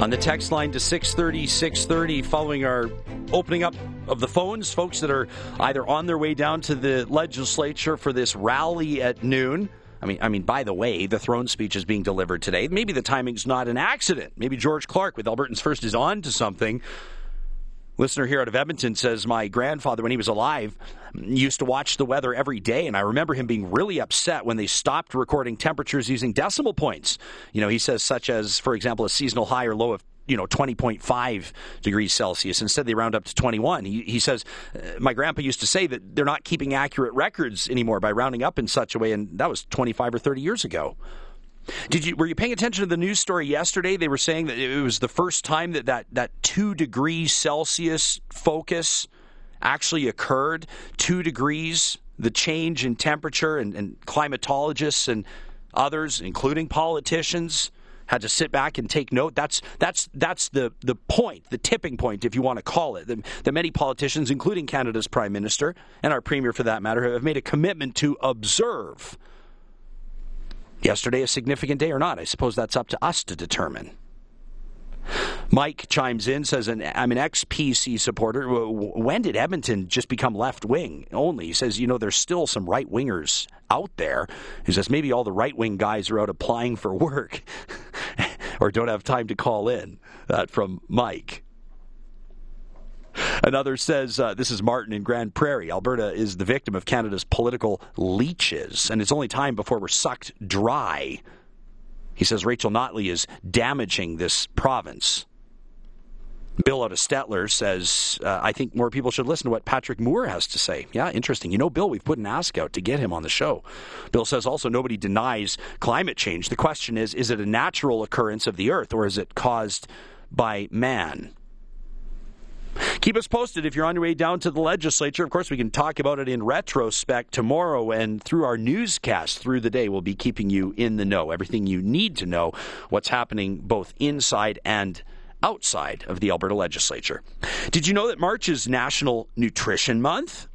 On the text line to 630, 630, following our opening up of the phones, folks that are either on their way down to the legislature for this rally at noon. I mean, I mean. By the way, the throne speech is being delivered today. Maybe the timing's not an accident. Maybe George Clark with Albertans First is on to something. Listener here out of Edmonton says my grandfather, when he was alive, used to watch the weather every day, and I remember him being really upset when they stopped recording temperatures using decimal points. You know, he says such as, for example, a seasonal high or low of you know 20.5 degrees Celsius. Instead, they round up to 21. He, he says, uh, my grandpa used to say that they're not keeping accurate records anymore by rounding up in such a way, and that was 25 or 30 years ago. Did you were you paying attention to the news story yesterday? They were saying that it was the first time that that, that two degrees Celsius focus actually occurred. Two degrees, the change in temperature, and, and climatologists and others, including politicians, had to sit back and take note. That's that's that's the the point, the tipping point, if you want to call it. The, the many politicians, including Canada's prime minister and our premier, for that matter, have made a commitment to observe yesterday a significant day or not? I suppose that's up to us to determine. Mike chimes in, says, I'm an ex PC supporter. When did Edmonton just become left wing only? He says, you know, there's still some right wingers out there. He says, maybe all the right wing guys are out applying for work or don't have time to call in. That from Mike. Another says, uh, This is Martin in Grande Prairie. Alberta is the victim of Canada's political leeches, and it's only time before we're sucked dry. He says Rachel Notley is damaging this province. Bill out of Stettler says, uh, I think more people should listen to what Patrick Moore has to say. Yeah, interesting. You know, Bill, we've put an ask out to get him on the show. Bill says also nobody denies climate change. The question is, is it a natural occurrence of the earth or is it caused by man? Keep us posted if you're on your way down to the legislature. Of course, we can talk about it in retrospect tomorrow and through our newscast through the day. We'll be keeping you in the know, everything you need to know, what's happening both inside and outside of the Alberta legislature. Did you know that March is National Nutrition Month?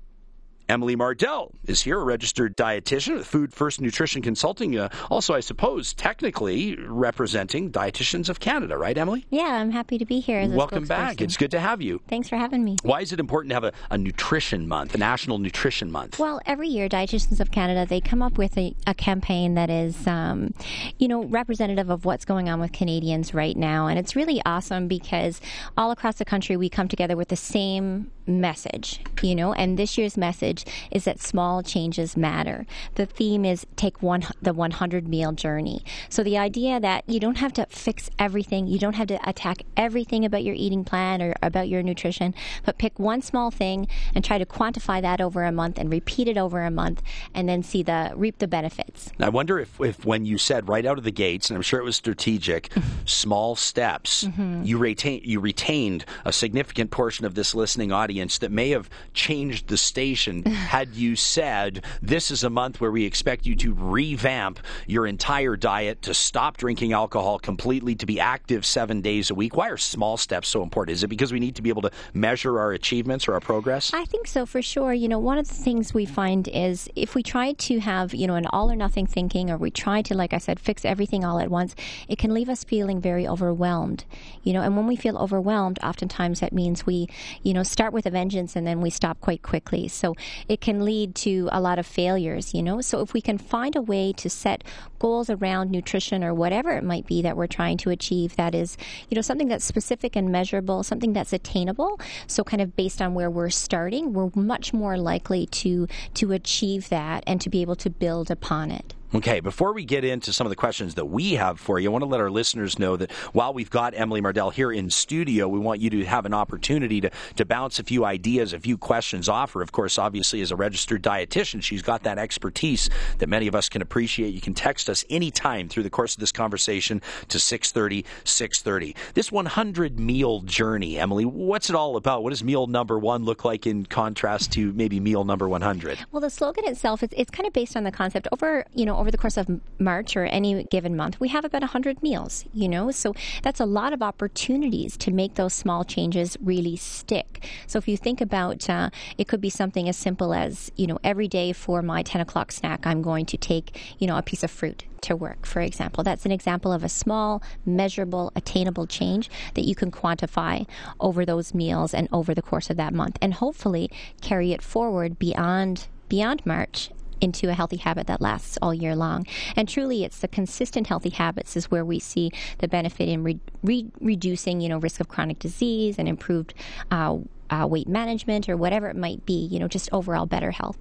Emily Mardell is here, a registered dietitian with Food First Nutrition Consulting. Uh, also, I suppose, technically representing Dietitians of Canada, right, Emily? Yeah, I'm happy to be here. Welcome back. It's good to have you. Thanks for having me. Why is it important to have a, a nutrition month, a National Nutrition Month? Well, every year, Dietitians of Canada they come up with a, a campaign that is, um, you know, representative of what's going on with Canadians right now, and it's really awesome because all across the country we come together with the same message, you know, and this year's message is that small changes matter. The theme is take one the 100 meal journey. So the idea that you don't have to fix everything, you don't have to attack everything about your eating plan or about your nutrition, but pick one small thing and try to quantify that over a month and repeat it over a month and then see the reap the benefits. I wonder if, if when you said right out of the gates, and I'm sure it was strategic, small steps, mm-hmm. you retain you retained a significant portion of this listening audience audience that may have changed the station had you said, This is a month where we expect you to revamp your entire diet, to stop drinking alcohol completely, to be active seven days a week? Why are small steps so important? Is it because we need to be able to measure our achievements or our progress? I think so, for sure. You know, one of the things we find is if we try to have, you know, an all or nothing thinking, or we try to, like I said, fix everything all at once, it can leave us feeling very overwhelmed. You know, and when we feel overwhelmed, oftentimes that means we, you know, start with with a vengeance and then we stop quite quickly. So it can lead to a lot of failures, you know. So if we can find a way to set goals around nutrition or whatever it might be that we're trying to achieve that is, you know, something that's specific and measurable, something that's attainable. So kind of based on where we're starting, we're much more likely to to achieve that and to be able to build upon it. Okay, before we get into some of the questions that we have for you, I want to let our listeners know that while we've got Emily Mardell here in studio, we want you to have an opportunity to, to bounce a few ideas, a few questions off her. Of course, obviously, as a registered dietitian, she's got that expertise that many of us can appreciate. You can text us anytime through the course of this conversation to 630 630. This 100 meal journey, Emily, what's it all about? What does meal number one look like in contrast to maybe meal number 100? Well, the slogan itself, it's, it's kind of based on the concept over, you know, over the course of March or any given month, we have about 100 meals, you know? So that's a lot of opportunities to make those small changes really stick. So if you think about uh, it could be something as simple as, you know, every day for my 10 o'clock snack, I'm going to take, you know, a piece of fruit to work, for example. That's an example of a small, measurable, attainable change that you can quantify over those meals and over the course of that month, and hopefully carry it forward beyond beyond March into a healthy habit that lasts all year long. And truly, it's the consistent healthy habits is where we see the benefit in re- re- reducing, you know, risk of chronic disease and improved uh, uh, weight management or whatever it might be, you know, just overall better health.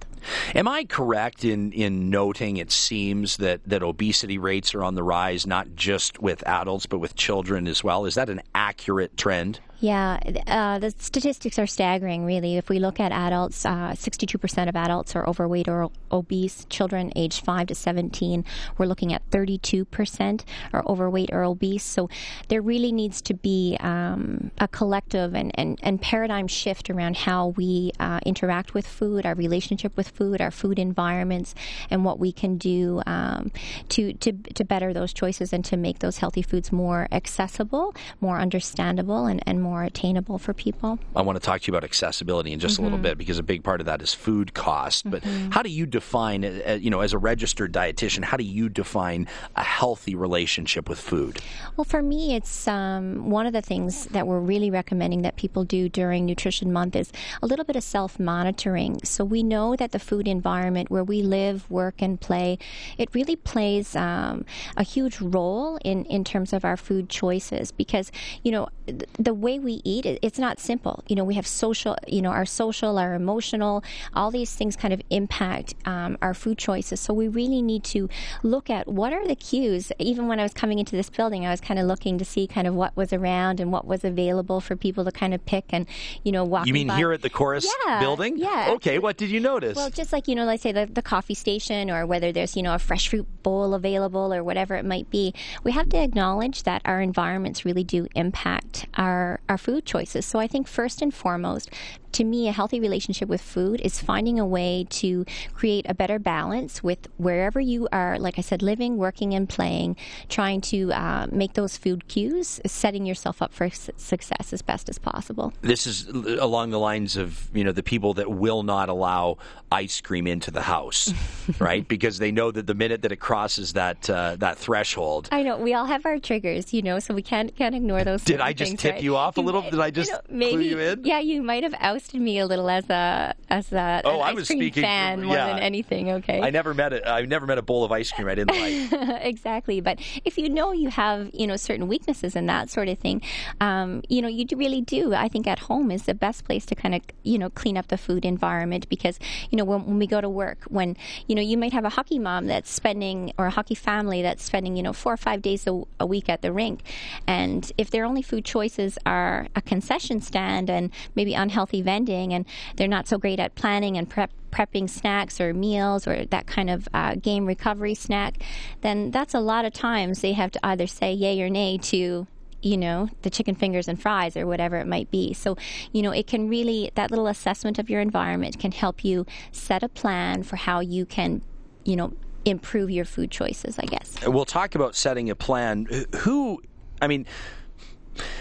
Am I correct in, in noting it seems that, that obesity rates are on the rise, not just with adults, but with children as well? Is that an accurate trend? Yeah, uh, the statistics are staggering, really. If we look at adults, uh, 62% of adults are overweight or obese. Children aged 5 to 17, we're looking at 32% are overweight or obese. So there really needs to be um, a collective and, and, and paradigm shift around how we uh, interact with food, our relationship with food, our food environments, and what we can do um, to, to, to better those choices and to make those healthy foods more accessible, more understandable, and, and more attainable for people. I want to talk to you about accessibility in just mm-hmm. a little mm-hmm. bit because a big part of that is food cost. But mm-hmm. how do you define, uh, uh, you know, as a registered dietitian, how do you define a healthy relationship with food? Well, for me, it's um, one of the things that we're really recommending that people do during Nutrition Month is a little bit of self monitoring. So we know that the food environment where we live, work, and play, it really plays um, a huge role in, in terms of our food choices because, you know, the way way we eat, it's not simple. You know, we have social, you know, our social, our emotional, all these things kind of impact um, our food choices. So we really need to look at what are the cues. Even when I was coming into this building, I was kind of looking to see kind of what was around and what was available for people to kind of pick and, you know, walk. You mean by. here at the Corus yeah, building? Yeah. Okay. What did you notice? Well, just like, you know, let's say the, the coffee station or whether there's, you know, a fresh fruit bowl available or whatever it might be, we have to acknowledge that our environments really do impact our our food choices. So I think first and foremost, to me, a healthy relationship with food is finding a way to create a better balance with wherever you are, like I said, living, working, and playing, trying to uh, make those food cues, setting yourself up for success as best as possible. This is along the lines of, you know, the people that will not allow ice cream into the house, right? Because they know that the minute that it crosses that uh, that threshold. I know. We all have our triggers, you know, so we can't, can't ignore those Did I just things, tip right? you off a little? Did I just you know, maybe, clue you in? Yeah, you might have ousted me a little as a as a oh, I was speaking fan more than anything. Okay, I never met a I never met a bowl of ice cream I didn't like. exactly, but if you know you have you know certain weaknesses and that sort of thing, um, you know you really do. I think at home is the best place to kind of you know clean up the food environment because you know when, when we go to work, when you know you might have a hockey mom that's spending or a hockey family that's spending you know four or five days a, a week at the rink, and if their only food choices are a concession stand and maybe unhealthy and they're not so great at planning and prep prepping snacks or meals or that kind of uh, game recovery snack, then that's a lot of times they have to either say yay or nay to you know, the chicken fingers and fries or whatever it might be. So, you know, it can really, that little assessment of your environment can help you set a plan for how you can, you know, improve your food choices, I guess. We'll talk about setting a plan. Who, I mean,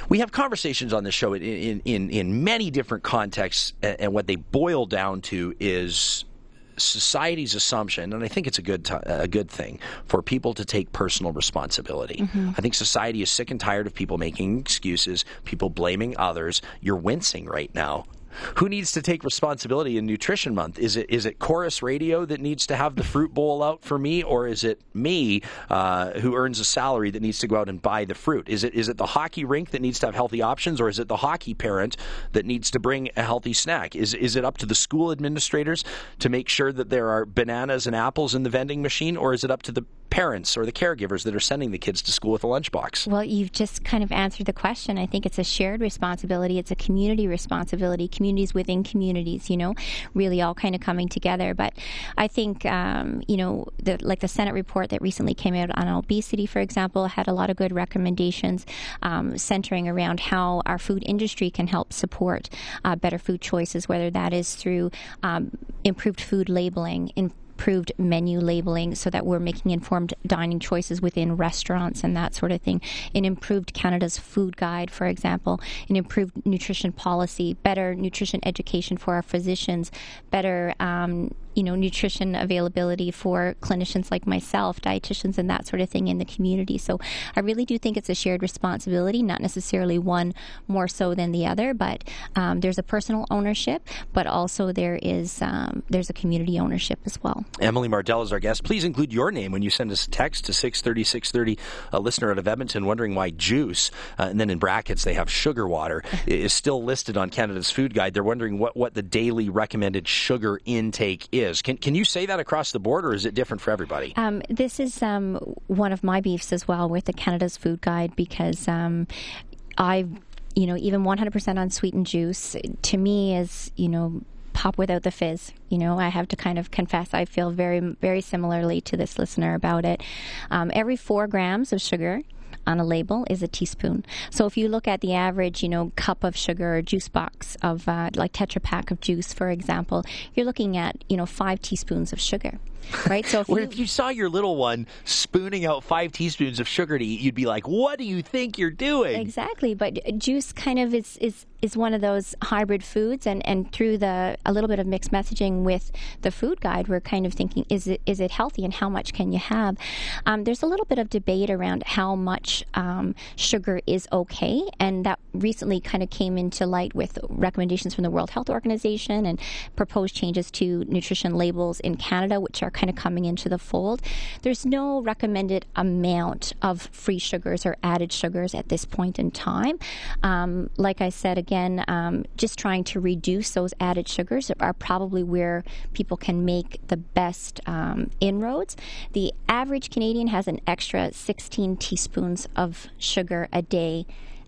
we have conversations on the show in, in, in many different contexts, and what they boil down to is society's assumption, and I think it's a good t- a good thing for people to take personal responsibility. Mm-hmm. I think society is sick and tired of people making excuses, people blaming others. You're wincing right now who needs to take responsibility in Nutrition Month? Is it is it Corus Radio that needs to have the fruit bowl out for me, or is it me uh, who earns a salary that needs to go out and buy the fruit? Is it is it the hockey rink that needs to have healthy options, or is it the hockey parent that needs to bring a healthy snack? Is is it up to the school administrators to make sure that there are bananas and apples in the vending machine, or is it up to the parents or the caregivers that are sending the kids to school with a lunchbox? Well, you've just kind of answered the question. I think it's a shared responsibility. It's a community responsibility. Communities within communities, you know, really all kind of coming together. But I think, um, you know, the, like the Senate report that recently came out on obesity, for example, had a lot of good recommendations um, centering around how our food industry can help support uh, better food choices, whether that is through um, improved food labeling, in improved menu labeling so that we're making informed dining choices within restaurants and that sort of thing. An improved Canada's food guide, for example, an improved nutrition policy, better nutrition education for our physicians, better um, you know, nutrition availability for clinicians like myself, dietitians, and that sort of thing in the community. So I really do think it's a shared responsibility, not necessarily one more so than the other, but um, there's a personal ownership, but also there is um, there's a community ownership as well. Emily Mardell is our guest. Please include your name when you send us a text to 630 630. A listener out of Edmonton wondering why juice, uh, and then in brackets they have sugar water, is still listed on Canada's food guide. They're wondering what, what the daily recommended sugar intake is is. Can can you say that across the board, or is it different for everybody? Um, this is um, one of my beefs as well with the Canada's Food Guide because um, I, you know, even 100% unsweetened juice to me is you know pop without the fizz. You know, I have to kind of confess I feel very, very similarly to this listener about it. Um, every four grams of sugar on a label is a teaspoon. So if you look at the average, you know, cup of sugar or juice box of uh, like Tetra Pak of juice, for example, you're looking at you know five teaspoons of sugar right? So if, you, if you saw your little one spooning out five teaspoons of sugar to eat, you'd be like, "What do you think you're doing?" Exactly, but juice kind of is is is one of those hybrid foods, and and through the a little bit of mixed messaging with the food guide, we're kind of thinking, is it is it healthy, and how much can you have? Um, there's a little bit of debate around how much um, sugar is okay, and that recently kind of came into light with recommendations from the World Health Organization and proposed changes to nutrition labels in Canada, which are kind of coming into the fold. There's no recommended amount of free sugars or added sugars at this point in time. Um, like I said again, um, just trying to reduce those added sugars are probably where people can make the best um, inroads. The average Canadian has an extra 16 teaspoons of sugar a day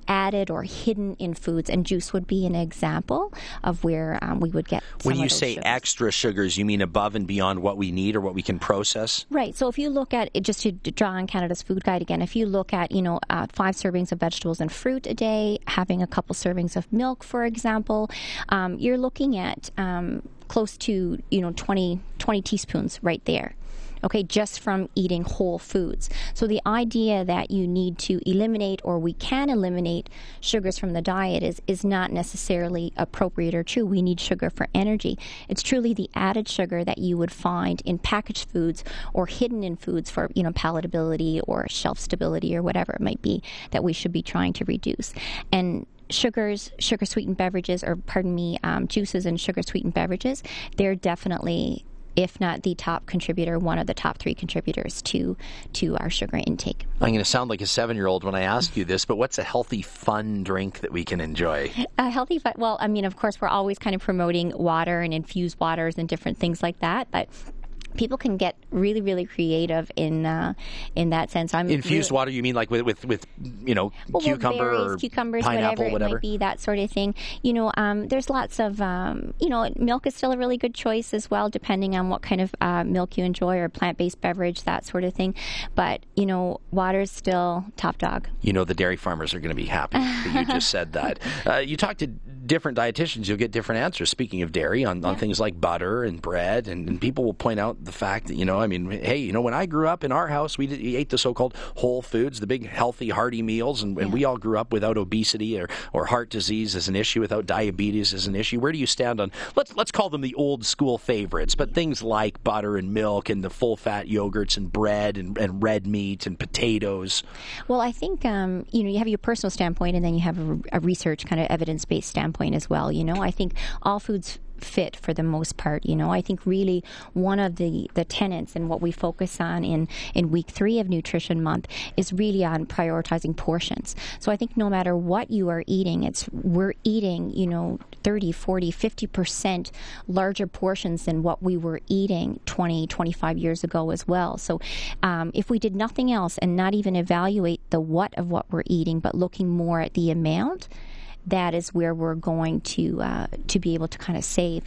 added or hidden in foods, and juice would be an example of where um, we would get. when you say sugars. extra sugars, you mean above and beyond what we need or what we can process? Right. So if you look at it, just to draw on Canada's food guide again, if you look at you know uh, five servings of vegetables and fruit a day, having a couple servings of milk, for example, um, you're looking at um, close to you know 20, 20 teaspoons right there okay, just from eating whole foods. So the idea that you need to eliminate or we can eliminate sugars from the diet is, is not necessarily appropriate or true. We need sugar for energy. It's truly the added sugar that you would find in packaged foods or hidden in foods for, you know, palatability or shelf stability or whatever it might be that we should be trying to reduce. And sugars, sugar sweetened beverages, or pardon me, um, juices and sugar sweetened beverages, they're definitely if not the top contributor, one of the top three contributors to to our sugar intake. I'm going to sound like a seven year old when I ask you this, but what's a healthy, fun drink that we can enjoy? A healthy, fun. Well, I mean, of course, we're always kind of promoting water and infused waters and different things like that, but people can get really, really creative in uh, in that sense. I'm infused really, water. You mean like with with, with you know well, cucumber berries, or cucumbers, pineapple, whatever, whatever, it might be, that sort of thing. You know, um, there's lots of um, you know, milk is still a really good choice as well, depending on what kind of uh, milk you enjoy or plant based beverage, that sort of thing. But you know, water is still top dog. You know, the dairy farmers are going to be happy that you just said that. Uh, you talked to different dietitians, you'll get different answers. Speaking of dairy, on, on things like butter and bread, and, and people will point out the fact that you know, I mean, hey, you know, when I grew up in our house, we, did, we ate the so-called whole foods, the big healthy, hearty meals, and, and we all grew up without obesity or, or heart disease as an issue, without diabetes as an issue. Where do you stand on? Let's let's call them the old school favorites, but things like butter and milk and the full fat yogurts and bread and, and red meat and potatoes. Well, I think um, you know you have your personal standpoint, and then you have a, a research kind of evidence based standpoint as well. You know, I think all foods fit for the most part. You know, I think really one of the, the tenets and what we focus on in, in week three of Nutrition Month is really on prioritizing portions. So I think no matter what you are eating, it's we're eating, you know, 30, 40, 50% larger portions than what we were eating 20, 25 years ago as well. So um, if we did nothing else and not even evaluate the what of what we're eating, but looking more at the amount, that is where we're going to uh, to be able to kind of save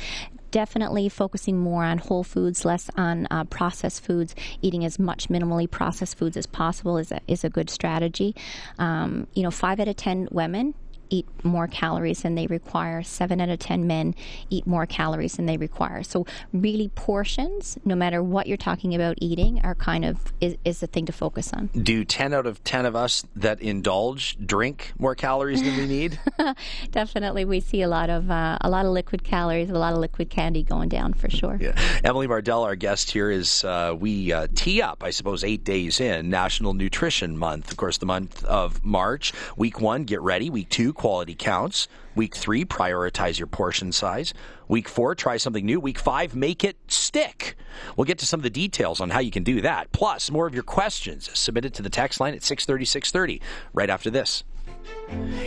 definitely focusing more on whole foods, less on uh, processed foods. Eating as much minimally processed foods as possible is a, is a good strategy. Um, you know, five out of ten women eat more calories than they require. Seven out of 10 men eat more calories than they require. So, really, portions, no matter what you're talking about eating, are kind of is, is the thing to focus on. Do 10 out of 10 of us that indulge drink more calories than we need? Definitely. We see a lot of uh, a lot of liquid calories, a lot of liquid candy going down for sure. Yeah. Emily Mardell, our guest here, is uh, we uh, tee up, I suppose, eight days in National Nutrition Month. Of course, the month of March. Week one, get ready. Week two, quality counts. Week three, prioritize your portion size. Week four, try something new. Week five, make it stick. We'll get to some of the details on how you can do that. Plus, more of your questions submitted to the text line at 630 630 right after this.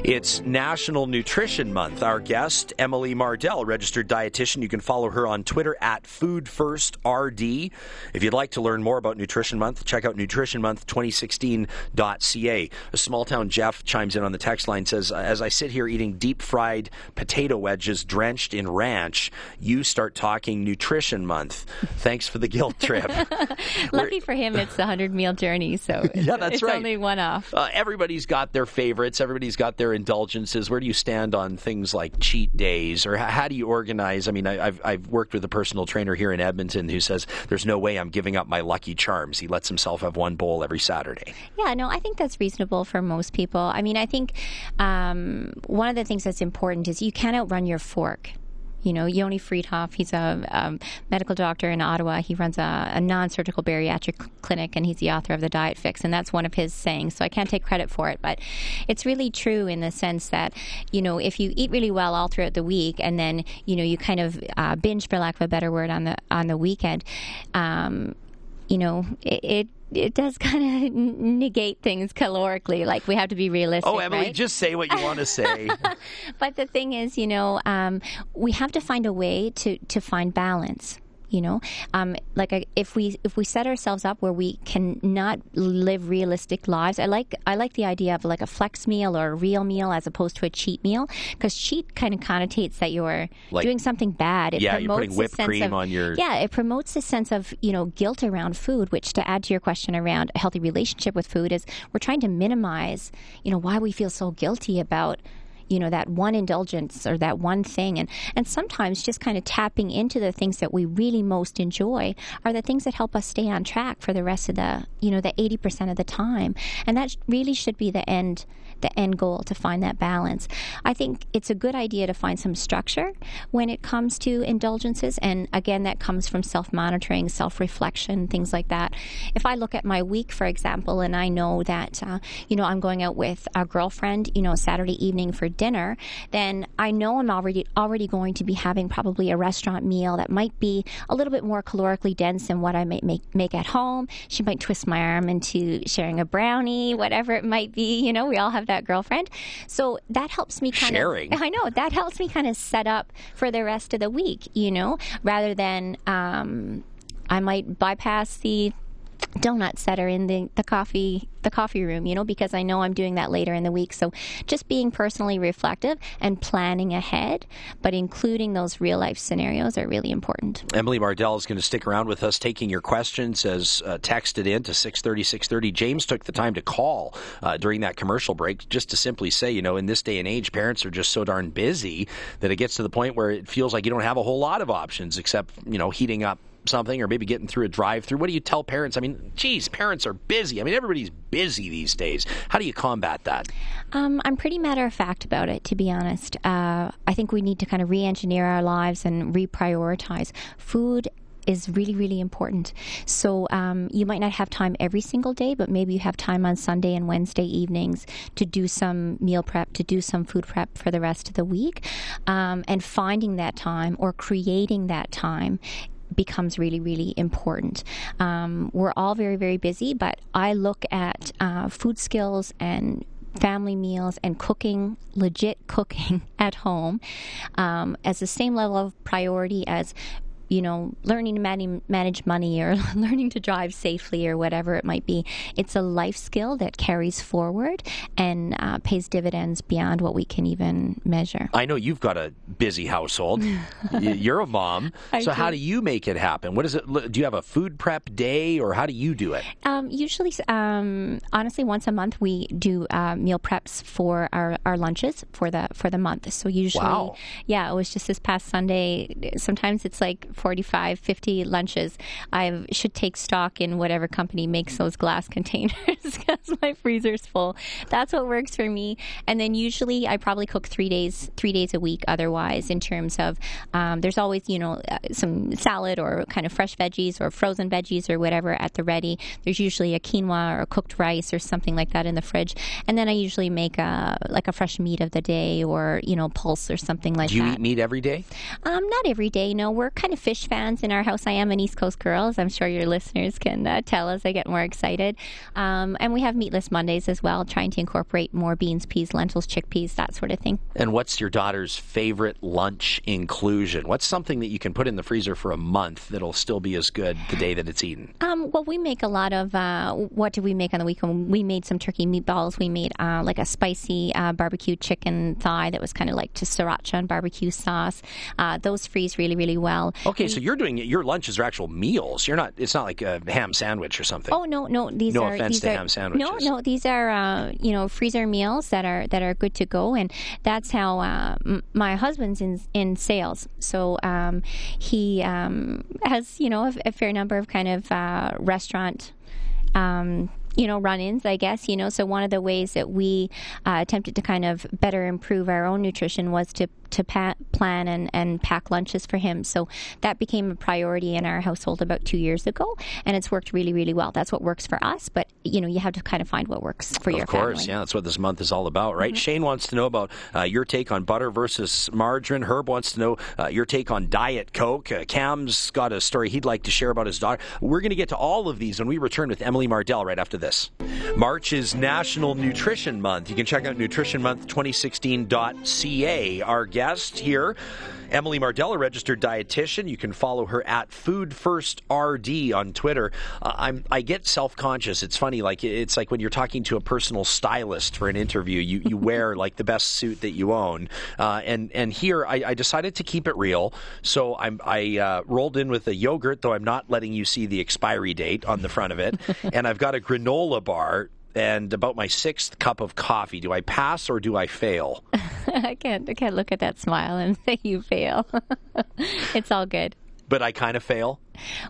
It's National Nutrition Month. Our guest, Emily Mardell, registered dietitian. You can follow her on Twitter at FoodFirstRD. If you'd like to learn more about Nutrition Month, check out nutritionmonth2016.ca. A small town Jeff chimes in on the text line says, As I sit here eating deep fried potato wedges drenched in ranch, you start talking Nutrition Month. Thanks for the guilt trip. Lucky for him, it's the 100 meal journey, so yeah, that's it's right. only one off. Uh, everybody's got their favorites. Everybody's got their indulgences. Where do you stand on things like cheat days, or how, do you organize? I mean, I, have I've worked with a personal trainer here in Edmonton who says there's no way I'm giving up my Lucky Charms. He lets himself have one bowl every Saturday. Yeah, no, I think that's reasonable for most people. I mean, I think um, one of the things that's important is you can't outrun your fork. You know, Yoni Freedhoff, he's a um, medical doctor in Ottawa. He runs a, a non surgical bariatric clinic and he's the author of The Diet Fix. And that's one of his sayings. So I can't take credit for it. But it's really true in the sense that, you know, if you eat really well all throughout the week and then, you know, you kind of uh, binge, for lack of a better word, on the, on the weekend, um, you know, it, it it does kind of negate things calorically. Like we have to be realistic. Oh, Emily, right? just say what you want to say. but the thing is, you know, um, we have to find a way to to find balance you know? Um, like a, if we if we set ourselves up where we can not live realistic lives i like i like the idea of like a flex meal or a real meal as opposed to a cheat meal because cheat kind of connotates that you're Like- doing something bad. It Yeah, you're putting whipped sense cream of- on your- yeah it promotes a sense of you know guilt around food which to add to your question around a healthy relationship with food is we're trying to minimize you know why we feel so guilty about you know that one indulgence or that one thing and and sometimes just kind of tapping into the things that we really most enjoy are the things that help us stay on track for the rest of the you know the 80% of the time and that really should be the end the end goal to find that balance. I think it's a good idea to find some structure when it comes to indulgences. And again, that comes from self monitoring, self reflection, things like that. If I look at my week, for example, and I know that, uh, you know, I'm going out with a girlfriend, you know, Saturday evening for dinner, then I know I'm already, already going to be having probably a restaurant meal that might be a little bit more calorically dense than what I might make, make at home. She might twist my arm into sharing a brownie, whatever it might be. You know, we all have that girlfriend. So that helps me kind Sharing. of. I know that helps me kind of set up for the rest of the week. You know, rather than um, I might bypass the donuts that are in the, the coffee the coffee room you know because i know i'm doing that later in the week so just being personally reflective and planning ahead but including those real life scenarios are really important Emily Mardell is going to stick around with us, taking your questions as uh, texted in to 630, 630. James took the time to call uh, during that commercial break just to simply say, you know, in this day and age, parents are just so darn busy that it gets to the point where it feels like you don't have a whole lot of options except, you know, heating up something or maybe getting through a drive through. What do you tell parents? I mean, geez, parents are busy. I mean, everybody's busy these days. How do you combat that? Um, I'm pretty matter of fact about it, to be honest. Uh, I think we need to kind of re engineer our lives and reprioritize. Food is really, really important. So um, you might not have time every single day, but maybe you have time on Sunday and Wednesday evenings to do some meal prep, to do some food prep for the rest of the week. Um, and finding that time or creating that time becomes really, really important. Um, we're all very, very busy, but I look at uh, food skills and family meals and cooking, legit cooking at home, um, as the same level of priority as you know, learning to man- manage money or learning to drive safely or whatever it might be. It's a life skill that carries forward and uh, pays dividends beyond what we can even measure. I know you've got a busy household. You're a mom. so, do. how do you make it happen? What is it? Do you have a food prep day or how do you do it? Um, usually, um, honestly, once a month we do uh, meal preps for our, our lunches for the for the month. So usually, wow. yeah, it was just this past Sunday. Sometimes it's like 45, 50 lunches. I should take stock in whatever company makes those glass containers because my freezer's full. That's what works for me. And then usually I probably cook three days three days a week. Otherwise, in terms of um, there's always you know uh, some salad or kind of fresh veggies or frozen veggies or whatever at the ready. There's usually a quinoa or cooked rice or something like that in the fridge. And then I usually make a like a fresh meat of the day or you know pulse or something like that. Do you that. eat meat every day? Um, not every day. No, we're kind of fish fans in our house. I am an East Coast girl, as I'm sure your listeners can uh, tell as I get more excited. Um, and we have meatless Mondays as well, trying to incorporate more beans, peas, lentils, chickpeas, that sort of thing. And what's your daughter's favorite lunch inclusion? What's something that you can put in the freezer for a month that'll still be as good the day that it's eaten? Um, well, we make a lot of. Uh, what did we make on the weekend? We made some turkey meatballs. We made uh, like a spicy uh, barbecue chicken thigh that was kind of like to sriracha and barbecue sauce. Uh, those freeze really, really well. Okay, so you're doing your lunches are actual meals. You're not. It's not like a ham sandwich or something. Oh no, no. These no are offense these to are, ham sandwiches. No, no. These are uh, you know freezer meals that are that are good to go, and that's how uh, m- my husband's in in sales. So um, he um, has you know a, a, fair number of kind of uh, restaurant. Um, you know, run ins, I guess, you know. So, one of the ways that we uh, attempted to kind of better improve our own nutrition was to to pa- plan and, and pack lunches for him. So that became a priority in our household about two years ago, and it's worked really, really well. That's what works for us, but you know, you have to kind of find what works for of your course, family. Of course, yeah, that's what this month is all about, right? Mm-hmm. Shane wants to know about uh, your take on butter versus margarine. Herb wants to know uh, your take on Diet Coke. Uh, Cam's got a story he'd like to share about his daughter. We're going to get to all of these when we return with Emily Mardell right after this. March is National Nutrition Month. You can check out nutritionmonth2016.ca. Our guest here Emily Mardella, registered dietitian. You can follow her at Food First RD on Twitter. Uh, I'm I get self conscious. It's funny, like it's like when you're talking to a personal stylist for an interview. You you wear like the best suit that you own, uh, and and here I, I, decided to keep it real. So I'm I uh, rolled in with a yogurt, though I'm not letting you see the expiry date on the front of it, and I've got a granola bar and about my sixth cup of coffee. Do I pass or do I fail? I can't. I can't look at that smile and say you fail. it's all good. But I kind of fail.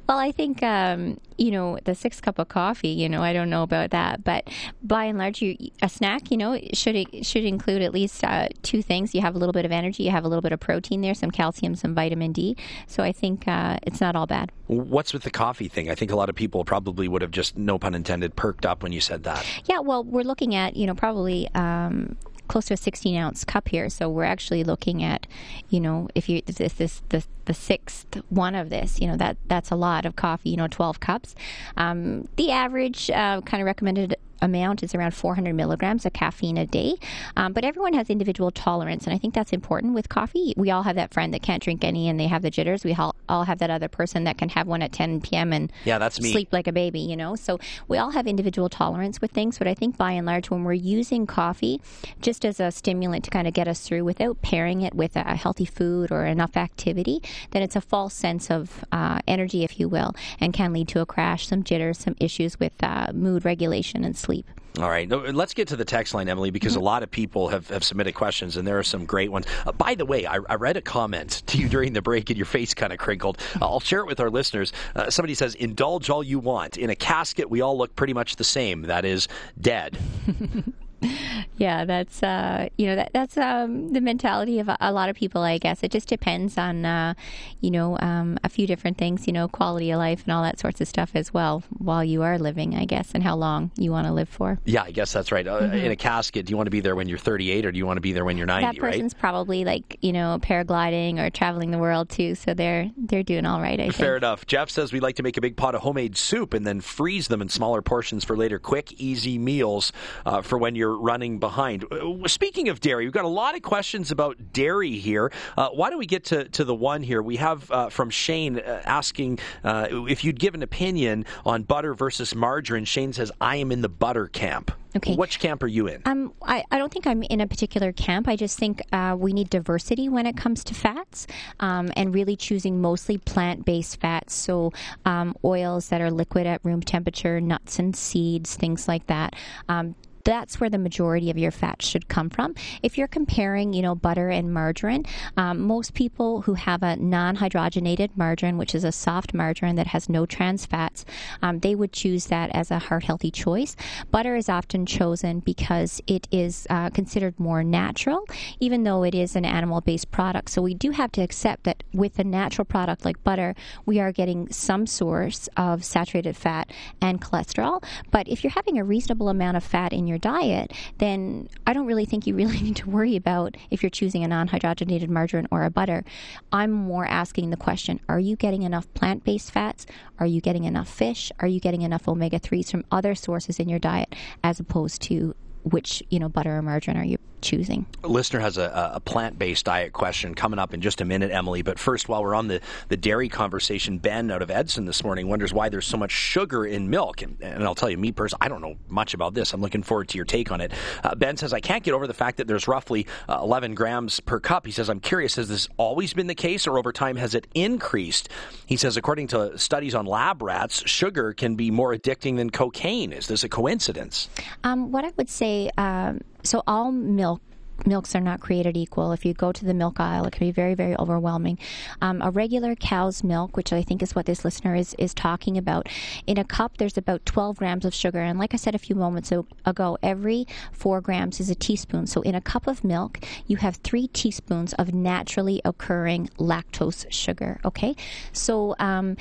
Well, I think um, you know the sixth cup of coffee. You know, I don't know about that, but by and large, you, a snack, you know, should should include at least uh, two things. You have a little bit of energy, you have a little bit of protein there, some calcium, some vitamin D. So I think uh, it's not all bad. What's with the coffee thing? I think a lot of people probably would have just, no pun intended, perked up when you said that. Yeah, well, we're looking at you know probably. Um, close to a 16 ounce cup here. So we're actually looking at, you know, if you this is the the sixth one of this, you know that that's a lot of coffee. You know, 12 cups. Um, the average uh, kind of recommended amount is around 400 milligrams of caffeine a day. Um, but everyone has individual tolerance, and I think that's important with coffee. We all have that friend that can't drink any and they have the jitters. We all, all have that other person that can have one at 10 p.m. and yeah, that's me. sleep like a baby, you know? So we all have individual tolerance with things, but I think by and large, when we're using coffee just as a stimulant to kind of get us through without pairing it with a healthy food or enough activity, then it's a false sense of uh, energy, if you will, and can lead to a crash, some jitters, some issues with uh, mood regulation and sleep sleep. All right. Let's get to the text line, Emily, because mm-hmm. a lot of people have, have submitted questions, and there are some great ones. Uh, by the way, I, I, read a comment to you during the break, and your face kind of crinkled. Uh, I'll share it with our listeners. Uh, somebody says, Indulge all you want. In a casket, we all look pretty much the same. That is, dead. yeah, that's uh, you know that that's um, the mentality of a, a, lot of people. I guess it just depends on uh, you know um, a few different things. You know, quality of life and all that sorts of stuff as well while you are living. I guess and how long you want to live for. Yeah, I guess that's right. Uh, mm-hmm. In a casket, do you want to be there when you're 38 or do you want to be there when you're 90? That person's right? probably like you know paragliding or traveling the world too, so they're they're doing all right. I think. Fair enough. Jeff says we like to make a big pot of homemade soup and then freeze them in smaller portions for later quick, easy meals uh, for when you're you're running behind. Uh, speaking of dairy, we've got a lot of questions about dairy here. Uh, why don't we get to, to the one here? We have uh, from Shane uh, asking uh, if you'd give an opinion on butter versus margarine. Shane says, I am in the butter camp. Okay. Which camp are you in? Um, I, I don't think I'm in a particular camp. I just think uh, we need diversity when it comes to fats um, and really choosing mostly plant based fats. So, um, oils that are liquid at room temperature, nuts and seeds, things like that. That's where the majority of your fat should come from. If you're comparing, you know, butter and margarine, um, most people who have a non-hydrogenated margarine, which is a soft margarine that has no trans fats, um, they would choose that as a heart healthy choice. Butter is often chosen because it is uh, considered more natural, even though it is an animal-based product. So we do have to accept that with a natural product like butter, we are getting some source of saturated fat and cholesterol. But if you're having a reasonable amount of fat in your your diet, then I don't really think you really need to worry about if you're choosing a non hydrogenated margarine or a butter. I'm more asking the question are you getting enough plant based fats? Are you getting enough fish? Are you getting enough omega 3s from other sources in your diet as opposed to which you know butter or margarine are you choosing. A listener has a, a plant based diet question coming up in just a minute, Emily. But first, while we're on the, the dairy conversation, Ben out of Edson this morning wonders why there's so much sugar in milk. And, and I'll tell you, me personally, I don't know much about this. I'm looking forward to your take on it. Uh, ben says, I can't get over the fact that there's roughly uh, 11 grams per cup. He says, I'm curious, has this always been the case or over time has it increased? He says, according to studies on lab rats, sugar can be more addicting than cocaine. Is this a coincidence? Um, what I would say, um, so all milk milks are not created equal. If you go to the milk aisle, it can be very, very overwhelming. Um, a regular cow's milk, which I think is what this listener is, is talking about, in a cup there's about 12 grams of sugar. And like I said a few moments ago, every four grams is a teaspoon. So in a cup of milk, you have three teaspoons of naturally occurring lactose sugar. Okay, so um,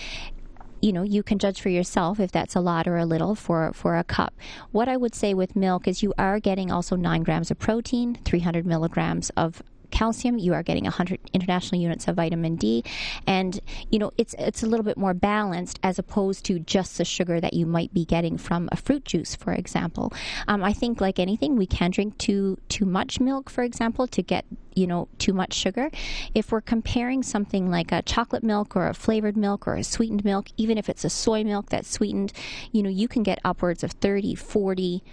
you know, you can judge for yourself if that's a lot or a little for, for a cup. What I would say with milk is you are getting also nine grams of protein, 300 milligrams of calcium, you are getting 100 international units of vitamin D, and you know it's it's a little bit more balanced as opposed to just the sugar that you might be getting from a fruit juice, for example. Um, I think like anything, we can drink too too much milk, for example, to get you know too much sugar. If we're comparing something like a chocolate milk or a flavored milk or a sweetened milk, even if it's a soy milk that's sweetened, you know you can get upwards of 30, 40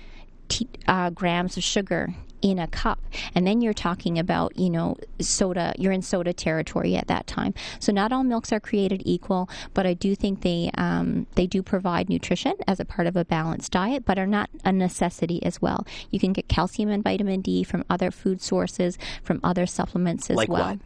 t- uh, grams of sugar in a cup. And then you're talking about, you know, soda, you're in soda territory at that time. So not all milks are created equal, but I do think they um, they do provide nutrition as a part of a balanced diet, but are not a necessity as well. You can get calcium and vitamin D from other food sources, from other supplements as like well. What?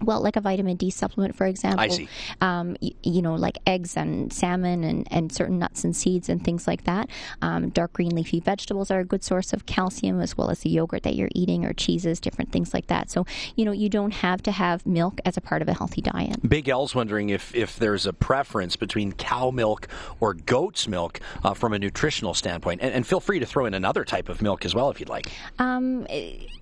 Well, like a vitamin D supplement, for example. I see. Um, you, you, know, like eggs and salmon and, and certain nuts and seeds and things like that. Um, dark green leafy vegetables are a good source of calcium, as well as the yogurt that you're eating or cheeses, different things like that. So, you know, you don't have to have milk as a part of a healthy diet. Big L's wondering if, if there's a preference between cow milk or goat's milk uh, from a nutritional standpoint. And, and, feel free to throw in another type of milk as well if you'd like. Um,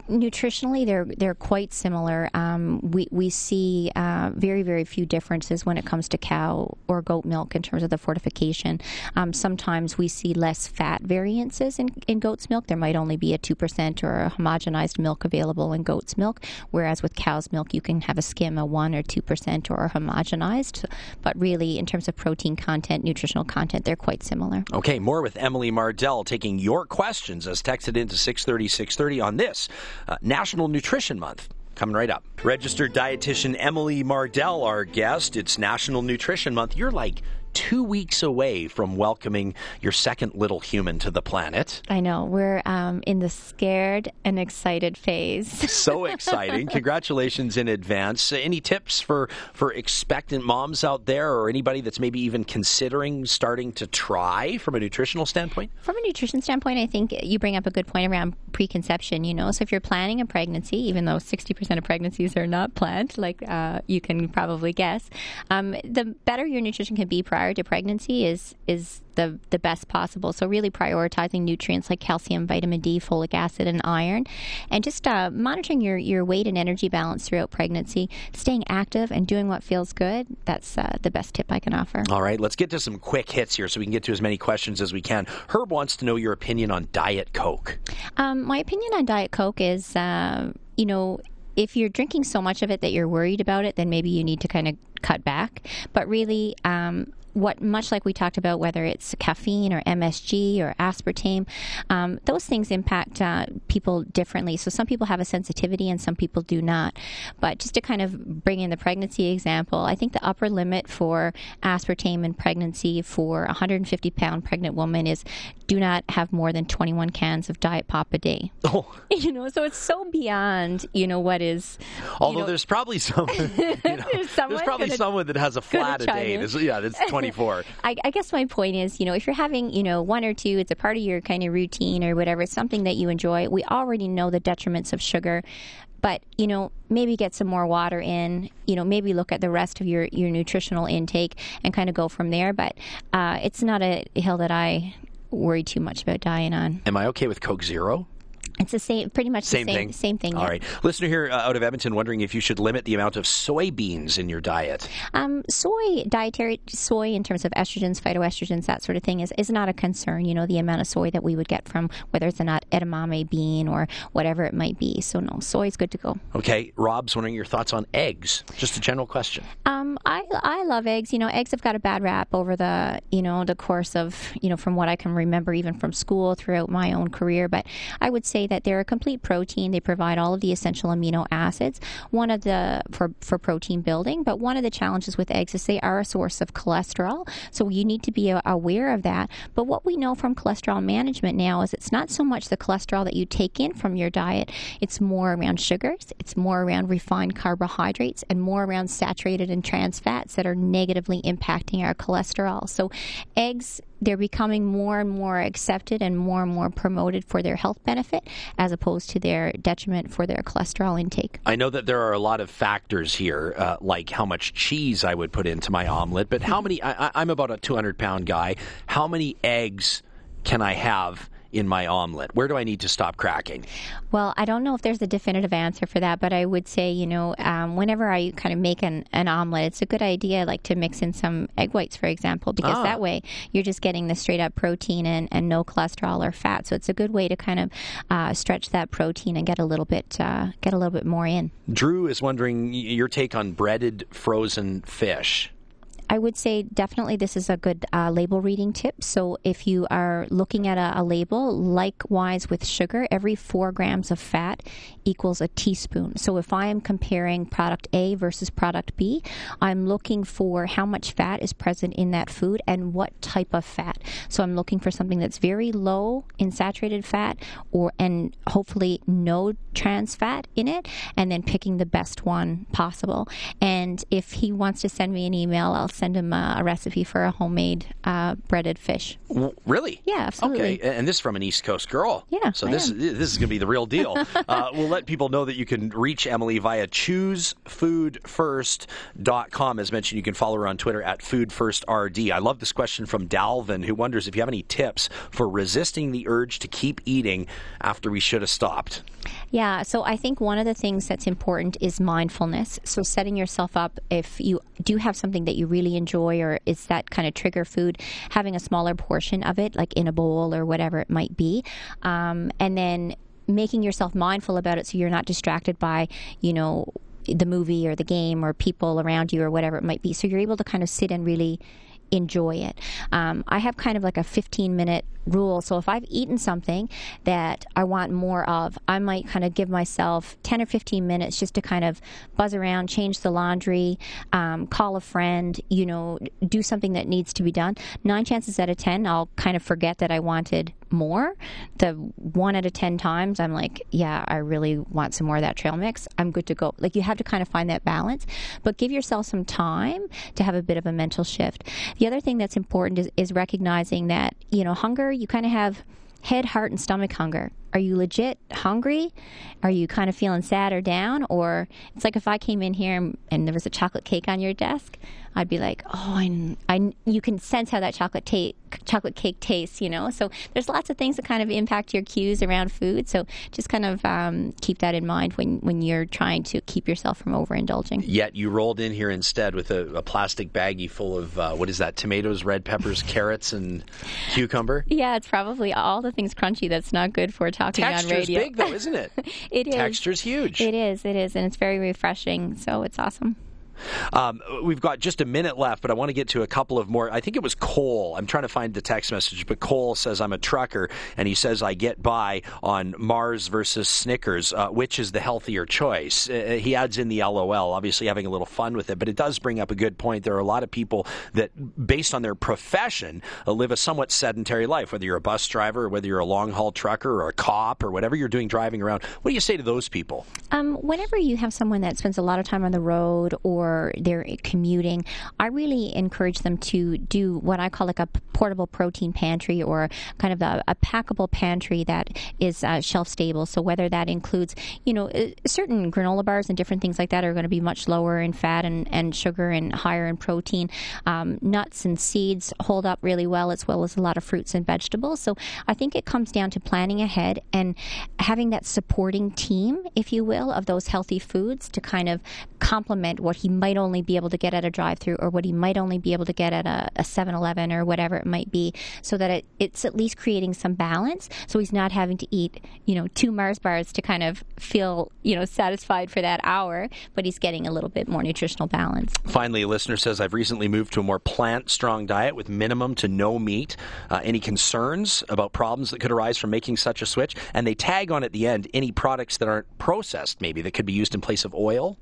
nutritionally, they're, they're quite similar. Um, we, we see uh, very, very few differences when it comes to cow or goat milk in terms of the fortification. Um, sometimes we see less fat variances in, in goat's milk. There might only be a 2% or a homogenized milk available in goat's milk, whereas with cow's milk, you can have a skim, a 1 or 2% or homogenized. But really, in terms of protein content, nutritional content, they're quite similar. Okay, more with Emily Mardell taking your questions as texted into 630 630 on this uh, National Nutrition Month. Coming right up. Registered dietitian Emily Mardell, our guest. It's National Nutrition Month. You're like two weeks away from welcoming your second little human to the planet. I know. We're um, in the scared and excited phase. so exciting. Congratulations in advance. Any tips for, for expectant moms out there or anybody that's maybe even considering starting to try from a nutritional standpoint? From a nutrition standpoint, I think you bring up a good point around preconception, you know. So if you're planning a pregnancy, even though 60% of pregnancies are not planned, like uh, you can probably guess, um, the better your nutrition can be prior prior to pregnancy is is the, the best possible. So, really prioritizing nutrients like calcium, vitamin D, folic acid, and iron, and just uh, monitoring your, your weight and energy balance throughout pregnancy, staying active and doing what feels good. That's uh, the best tip I can offer. All right, let's get to some quick hits here so we can get to as many questions as we can. Herb wants to know your opinion on Diet Coke. Um, my opinion on Diet Coke is, uh, you know, if you're drinking so much of it that you're worried about it, then maybe you need to kind of cut back. But really, um, what much like we talked about, whether it's caffeine or MSG or aspartame, um, those things impact uh, people differently. So some people have a sensitivity and some people do not. But just to kind of bring in the pregnancy example, I think the upper limit for aspartame in pregnancy for a 150 pound pregnant woman is do not have more than 21 cans of diet pop a day. Oh. You know, so it's so beyond, you know, what is. Although know, there's probably some, you know, there's, there's, probably someone that has a flat a day. yeah, that's 24. I, I guess my point is, you know, if you're having, you know, one or two, it's a part of your kind of routine or whatever, it's something that you enjoy. We already know the detriments of sugar but you know maybe get some more water in you know maybe look at the rest of your your nutritional intake and kind of go from there but uh, it's not a hill that i worry too much about dying on. Am I okay with Coke Zero? It's the same, pretty much same the same thing. Same thing. All yeah. right, listener here uh, out of Edmonton wondering if you should limit the amount of soybeans in your diet. Um, soy dietary soy in terms of estrogens, phytoestrogens, that sort of thing is is not a concern. You know, the amount of soy that we would get from whether it's an edamame bean or whatever it might be. So no, soy is good to go. Okay, Rob's wondering your thoughts on eggs. Just a general question. Um, I I love eggs. You know, eggs have got a bad rap over the you know the course of you know from what I can remember even from school throughout my own career. But I would say that they're a complete protein. They provide all of the essential amino acids. One of the for for protein building, but one of the challenges with eggs is they are a source of cholesterol. So you need to be aware of that. But what we know from cholesterol management now is it's not so much the cholesterol that you take in from your diet. It's more around sugars. It's more around refined carbohydrates and more around saturated and trans fats that are negatively impacting our cholesterol. So eggs they're becoming more and more accepted and more and more promoted for their health benefit as opposed to their detriment for their cholesterol intake. I know that there are a lot of factors here, uh, like how much cheese I would put into my omelet, but how many, I, I'm about a 200 pound guy, how many eggs can I have? In my omelet? Where do I need to stop cracking? Well, I don't know if there's a definitive answer for that, but I would say, you know, um, whenever I kind of make an, an omelet, it's a good idea, like to mix in some egg whites, for example, because ah. that way you're just getting the straight up protein and, and no cholesterol or fat. So it's a good way to kind of uh, stretch that protein and get a little bit uh, get a little bit more in. Drew is wondering your take on breaded frozen fish. I would say definitely this is a good uh, label reading tip. So if you are looking at a, a, label, likewise with sugar, every four grams of fat equals a teaspoon. So if I am comparing product A versus product B, I'm looking for how much fat is present in that food and what type of fat. So I'm looking for something that's very low in saturated fat or and hopefully no trans fat in it, and then picking the best one possible. And if he wants to send me an email, I'll send him a, a recipe for a homemade uh, breaded fish. Really? Yeah, absolutely. Okay, and this is from an East Coast girl. Yeah. So this this is going to be the real deal. uh, we'll let people know that you can reach Emily via choosefoodfirst.com. As mentioned, you can follow her on Twitter at foodfirstrd. I love this question from Dalvin, who wonders if you have any tips for resisting the urge to keep eating after we should have stopped. Yeah, so I think one of the things that's important is mindfulness. So setting yourself up if you do have something that you really enjoy or is that kind of trigger food, having a smaller portion of it, like in a bowl or whatever it might be, um, and then making yourself mindful about it so you're not distracted by, you know, the movie or the game or people around you or whatever it might be. So you're able to kind of sit and really enjoy it. Um, I have kind of like a 15 minute rule. So if I've eaten something that I want more of, I might kind of give myself 10 or 15 minutes just to kind of buzz around, change the laundry, um, call a friend, you know, do something that needs to be done. Nine chances out of 10, I'll kind of forget that I wanted more. The one out of 10 times, I'm like, yeah, I really want some more of that trail mix. I'm good to go. Like you have to kind of find that balance, but give yourself some time to have a bit of a mental shift. The other thing that's important is, is recognizing that, you know, hunger you kind of have head, heart, and stomach hunger. Are you legit hungry? Are you kind of feeling sad or down? Or it's like if I came in here and, and there was a chocolate cake on your desk, I'd be like, oh, I, I, you can sense how that chocolate ta- chocolate cake tastes, you know. So there's lots of things that kind of impact your cues around food. So just kind of um, keep that in mind when when you're trying to keep yourself from overindulging. Yet you rolled in here instead with a, a plastic baggie full of uh, what is that? Tomatoes, red peppers, carrots, and cucumber. Yeah, it's probably all the things crunchy that's not good for talking Texture's on radio. big though, isn't it? it is. Texture's huge. It is. It is, and it's very refreshing. So it's awesome. Um, we've got just a minute left, but I want to get to a couple of more. I think it was Cole. I'm trying to find the text message, but Cole says, I'm a trucker, and he says, I get by on Mars versus Snickers. Uh, which is the healthier choice? Uh, he adds in the LOL, obviously having a little fun with it, but it does bring up a good point. There are a lot of people that, based on their profession, uh, live a somewhat sedentary life, whether you're a bus driver, or whether you're a long haul trucker, or a cop, or whatever you're doing driving around. What do you say to those people? Um, whenever you have someone that spends a lot of time on the road or or they're commuting, I really encourage them to do what I call like a portable protein pantry or kind of a, a packable pantry that is uh, shelf stable. So whether that includes, you know, uh, certain granola bars and different things like that are going to be much lower in fat and, and sugar and higher in protein. Um, nuts and seeds hold up really well, as well as a lot of fruits and vegetables. So I think it comes down to planning ahead and having that supporting team, if you will, of those healthy foods to kind of complement what he might only be able to get at a drive through or what he might only be able to get at a 7 Eleven or whatever it might be, so that it, it's at least creating some balance. So he's not having to eat, you know, two Mars bars to kind of feel, you know, satisfied for that hour, but he's getting a little bit more nutritional balance. Finally, a listener says, I've recently moved to a more plant strong diet with minimum to no meat. Uh, any concerns about problems that could arise from making such a switch? And they tag on at the end any products that aren't processed, maybe that could be used in place of oil.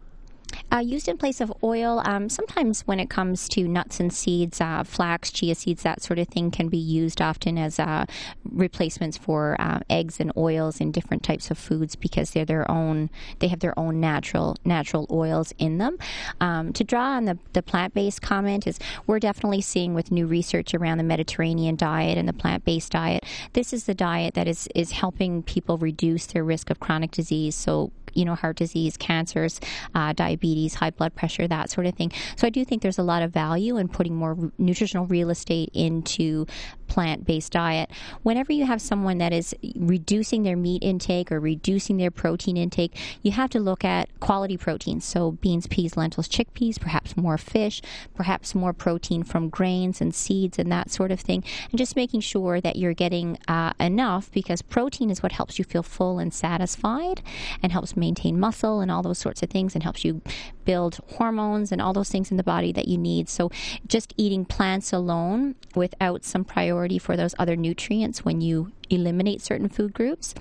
Uh, used in place of oil. Um, sometimes when it comes to nuts and seeds, uh, flax, chia seeds, that sort of thing can be used often as uh, replacements for uh, eggs and oils in different types of foods because they're their own. They have their own natural natural oils in them. Um, to draw on the, the plant based comment is we're definitely seeing with new research around the Mediterranean diet and the plant based diet. This is the diet that is is helping people reduce their risk of chronic disease. So you know, heart disease, cancers, uh, diabetes, high blood pressure, that sort of thing. So I do think there's a lot of value in putting more nutritional real estate into plant based diet. Whenever you have someone that is reducing their meat intake or reducing their protein intake, you have to look at quality proteins. So, beans, peas, lentils, chickpeas, perhaps more fish, perhaps more protein from grains and seeds and that sort of thing. And just making sure that you're getting uh, enough because protein is what helps you feel full and satisfied and helps maintain muscle and all those sorts of things and helps you build hormones and all those things in the body that you need. So, just eating plants alone without some priority for those other nutrients when you eliminate certain food groups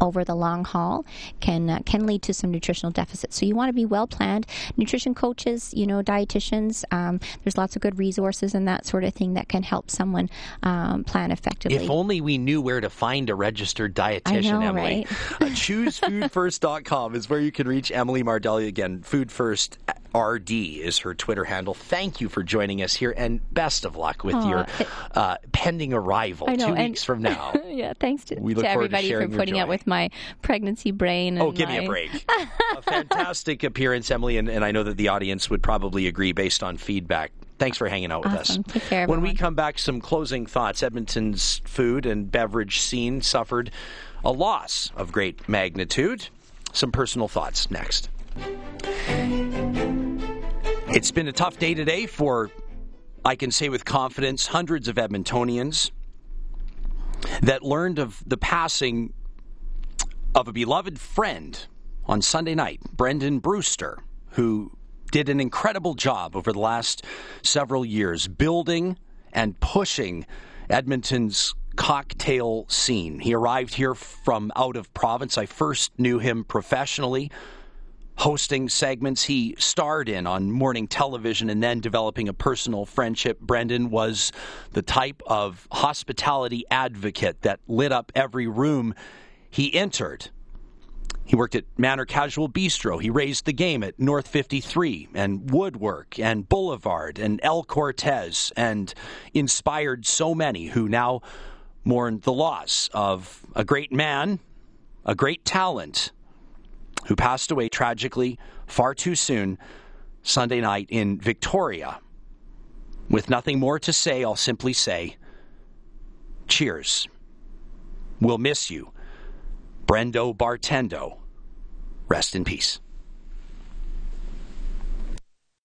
over the long haul can uh, can lead to some nutritional deficits. So you want to be well planned. Nutrition coaches, you know, dietitians. Um, there's lots of good resources and that sort of thing that can help someone um, plan effectively. If only we knew where to find a registered dietitian, know, Emily. Right? uh, ChooseFoodFirst.com is where you can reach Emily Mardell again. Food First RD is her Twitter handle. Thank you for joining us here, and best of luck with Aww, your uh, pending arrival know, two weeks from now. yeah, thanks to, to everybody for putting up with my pregnancy brain. oh, give my... me a break! a fantastic appearance, Emily, and, and I know that the audience would probably agree based on feedback. Thanks for hanging out with awesome. us. Take care, when we come back, some closing thoughts. Edmonton's food and beverage scene suffered a loss of great magnitude. Some personal thoughts next. It's been a tough day today for, I can say with confidence, hundreds of Edmontonians that learned of the passing of a beloved friend on Sunday night, Brendan Brewster, who did an incredible job over the last several years building and pushing Edmonton's cocktail scene. He arrived here from out of province. I first knew him professionally hosting segments he starred in on morning television and then developing a personal friendship. Brendan was the type of hospitality advocate that lit up every room he entered. He worked at Manor Casual Bistro. He raised the game at North 53 and Woodwork and Boulevard and El Cortez and inspired so many who now mourn the loss of a great man, a great talent, who passed away tragically far too soon Sunday night in Victoria. With nothing more to say, I'll simply say, cheers. We'll miss you. Brendo Bartendo. Rest in peace.